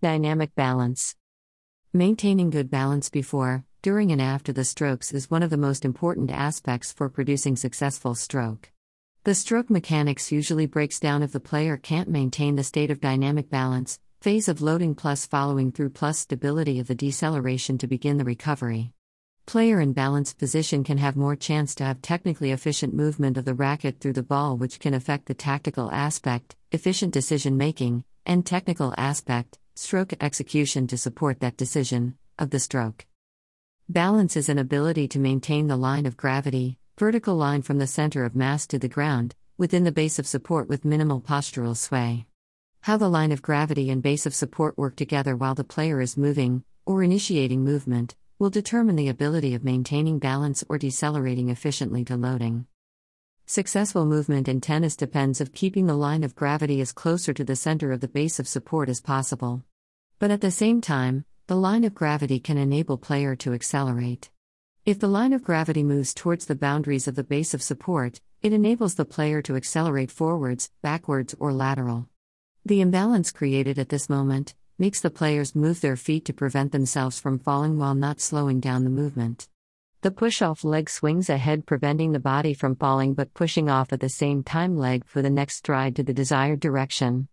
Dynamic balance. Maintaining good balance before, during, and after the strokes is one of the most important aspects for producing successful stroke. The stroke mechanics usually breaks down if the player can't maintain the state of dynamic balance, phase of loading plus following through plus stability of the deceleration to begin the recovery. Player in balanced position can have more chance to have technically efficient movement of the racket through the ball which can affect the tactical aspect, efficient decision making, and technical aspect, stroke execution to support that decision, of the stroke. Balance is an ability to maintain the line of gravity, vertical line from the center of mass to the ground, within the base of support with minimal postural sway. How the line of gravity and base of support work together while the player is moving, or initiating movement, will determine the ability of maintaining balance or decelerating efficiently to loading. Successful movement in tennis depends of keeping the line of gravity as closer to the center of the base of support as possible. But at the same time, the line of gravity can enable player to accelerate. If the line of gravity moves towards the boundaries of the base of support, it enables the player to accelerate forwards, backwards, or lateral. The imbalance created at this moment makes the players move their feet to prevent themselves from falling while not slowing down the movement. The push off leg swings ahead, preventing the body from falling but pushing off at the same time leg for the next stride to the desired direction.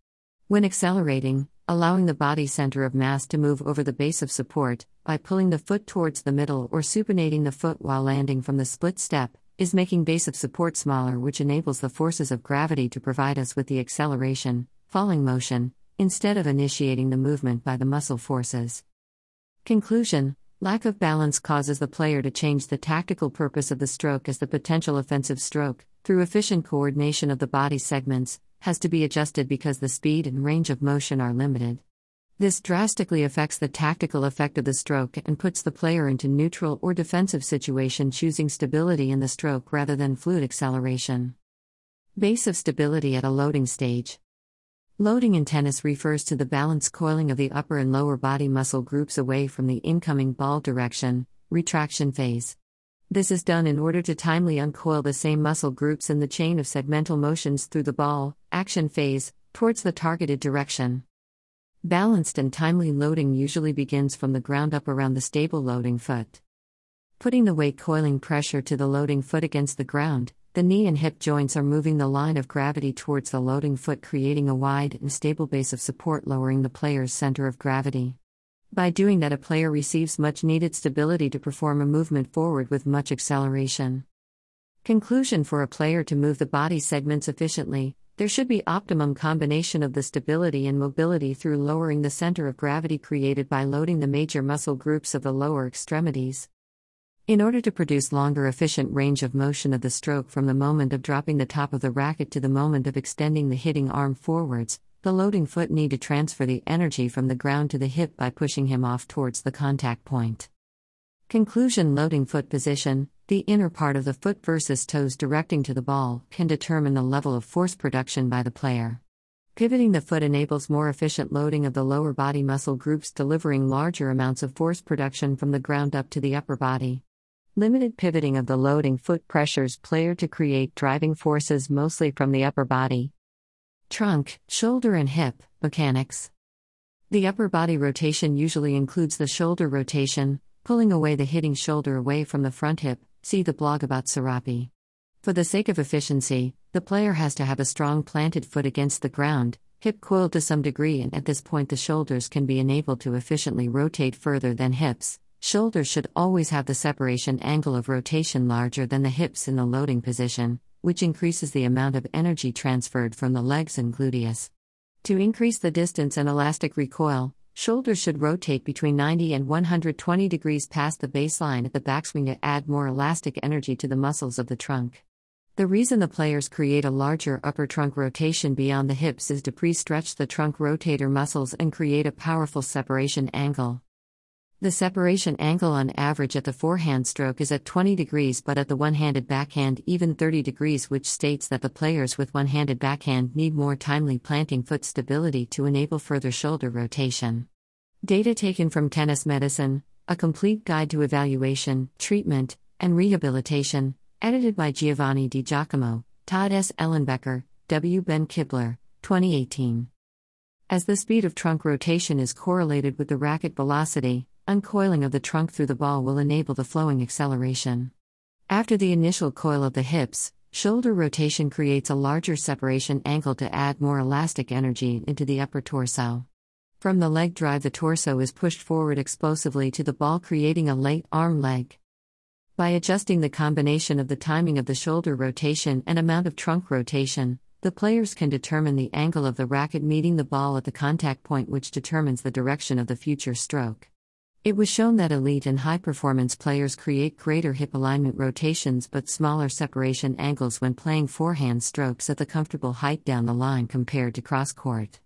When accelerating, allowing the body center of mass to move over the base of support, by pulling the foot towards the middle or supinating the foot while landing from the split step, is making base of support smaller, which enables the forces of gravity to provide us with the acceleration, falling motion, instead of initiating the movement by the muscle forces. Conclusion Lack of balance causes the player to change the tactical purpose of the stroke as the potential offensive stroke, through efficient coordination of the body segments, has to be adjusted because the speed and range of motion are limited. This drastically affects the tactical effect of the stroke and puts the player into neutral or defensive situation choosing stability in the stroke rather than fluid acceleration. Base of stability at a loading stage. Loading in tennis refers to the balance coiling of the upper and lower body muscle groups away from the incoming ball direction, retraction phase. This is done in order to timely uncoil the same muscle groups in the chain of segmental motions through the ball, action phase, towards the targeted direction. Balanced and timely loading usually begins from the ground up around the stable loading foot. Putting the weight coiling pressure to the loading foot against the ground, the knee and hip joints are moving the line of gravity towards the loading foot, creating a wide and stable base of support, lowering the player's center of gravity. By doing that, a player receives much needed stability to perform a movement forward with much acceleration. Conclusion For a player to move the body segments efficiently, there should be optimum combination of the stability and mobility through lowering the center of gravity created by loading the major muscle groups of the lower extremities. In order to produce longer efficient range of motion of the stroke from the moment of dropping the top of the racket to the moment of extending the hitting arm forwards, the loading foot need to transfer the energy from the ground to the hip by pushing him off towards the contact point. Conclusion Loading foot position, the inner part of the foot versus toes directing to the ball, can determine the level of force production by the player. Pivoting the foot enables more efficient loading of the lower body muscle groups, delivering larger amounts of force production from the ground up to the upper body. Limited pivoting of the loading foot pressures player to create driving forces mostly from the upper body. Trunk, shoulder, and hip mechanics. The upper body rotation usually includes the shoulder rotation, pulling away the hitting shoulder away from the front hip. See the blog about Serapi. For the sake of efficiency, the player has to have a strong planted foot against the ground, hip coiled to some degree, and at this point, the shoulders can be enabled to efficiently rotate further than hips. Shoulders should always have the separation angle of rotation larger than the hips in the loading position, which increases the amount of energy transferred from the legs and gluteus. To increase the distance and elastic recoil, shoulders should rotate between 90 and 120 degrees past the baseline at the backswing to add more elastic energy to the muscles of the trunk. The reason the players create a larger upper trunk rotation beyond the hips is to pre stretch the trunk rotator muscles and create a powerful separation angle. The separation angle on average at the forehand stroke is at 20 degrees, but at the one handed backhand, even 30 degrees, which states that the players with one handed backhand need more timely planting foot stability to enable further shoulder rotation. Data taken from Tennis Medicine, a complete guide to evaluation, treatment, and rehabilitation, edited by Giovanni Di Giacomo, Todd S. Ellenbecker, W. Ben Kibler, 2018. As the speed of trunk rotation is correlated with the racket velocity, uncoiling of the trunk through the ball will enable the flowing acceleration. After the initial coil of the hips, shoulder rotation creates a larger separation angle to add more elastic energy into the upper torso. From the leg drive, the torso is pushed forward explosively to the ball, creating a late arm leg. By adjusting the combination of the timing of the shoulder rotation and amount of trunk rotation, the players can determine the angle of the racket meeting the ball at the contact point, which determines the direction of the future stroke. It was shown that elite and high performance players create greater hip alignment rotations but smaller separation angles when playing forehand strokes at the comfortable height down the line compared to cross court.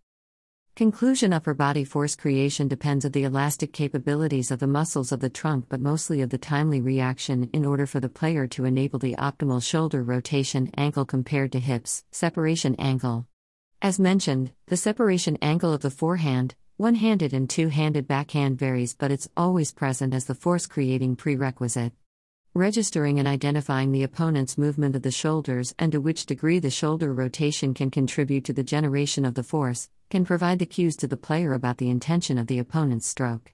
Conclusion Upper body force creation depends of the elastic capabilities of the muscles of the trunk but mostly of the timely reaction in order for the player to enable the optimal shoulder rotation angle compared to hips, separation angle. As mentioned, the separation angle of the forehand, one handed and two handed backhand varies but it's always present as the force creating prerequisite. Registering and identifying the opponent's movement of the shoulders and to which degree the shoulder rotation can contribute to the generation of the force, can provide the cues to the player about the intention of the opponent's stroke.